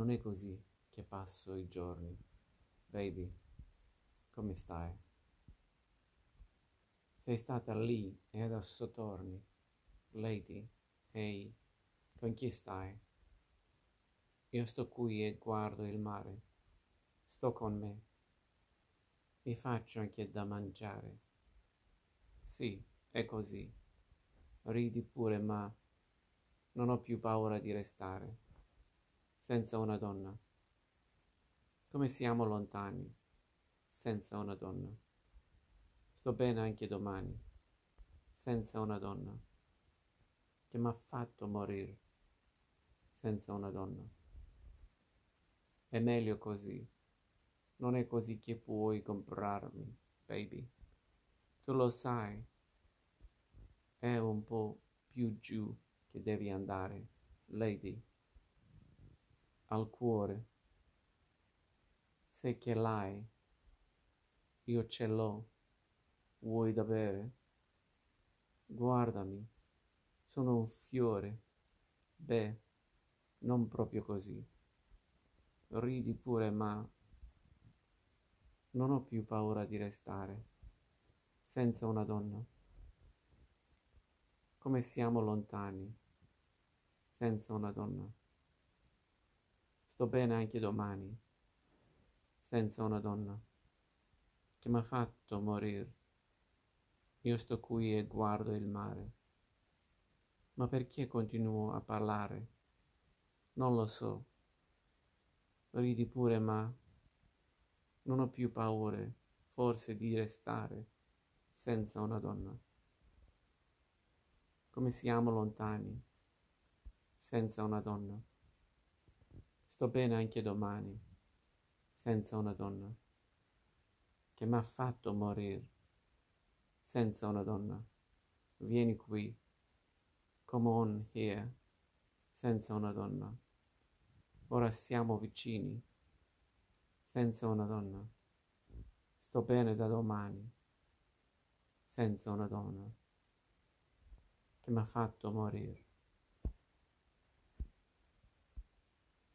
Non è così che passo i giorni. Baby, come stai? Sei stata lì e adesso torni. Lady, ehi, con chi stai? Io sto qui e guardo il mare. Sto con me. Mi faccio anche da mangiare. Sì, è così. Ridi pure, ma non ho più paura di restare senza una donna. Come siamo lontani senza una donna. Sto bene anche domani senza una donna che mi ha fatto morire senza una donna. È meglio così. Non è così che puoi comprarmi, baby. Tu lo sai. È un po' più giù che devi andare, lady. Al cuore. Se che l'hai, io ce l'ho. Vuoi da bere? Guardami, sono un fiore. Beh, non proprio così. Ridi pure, ma non ho più paura di restare senza una donna. Come siamo lontani senza una donna. Sto bene anche domani senza una donna che mi ha fatto morire. Io sto qui e guardo il mare. Ma perché continuo a parlare? Non lo so. Ridi pure, ma non ho più paure, forse, di restare senza una donna. Come siamo lontani senza una donna. Sto bene anche domani senza una donna che mi ha fatto morire senza una donna. Vieni qui, come on here, senza una donna. Ora siamo vicini, senza una donna. Sto bene da domani, senza una donna che mi ha fatto morire.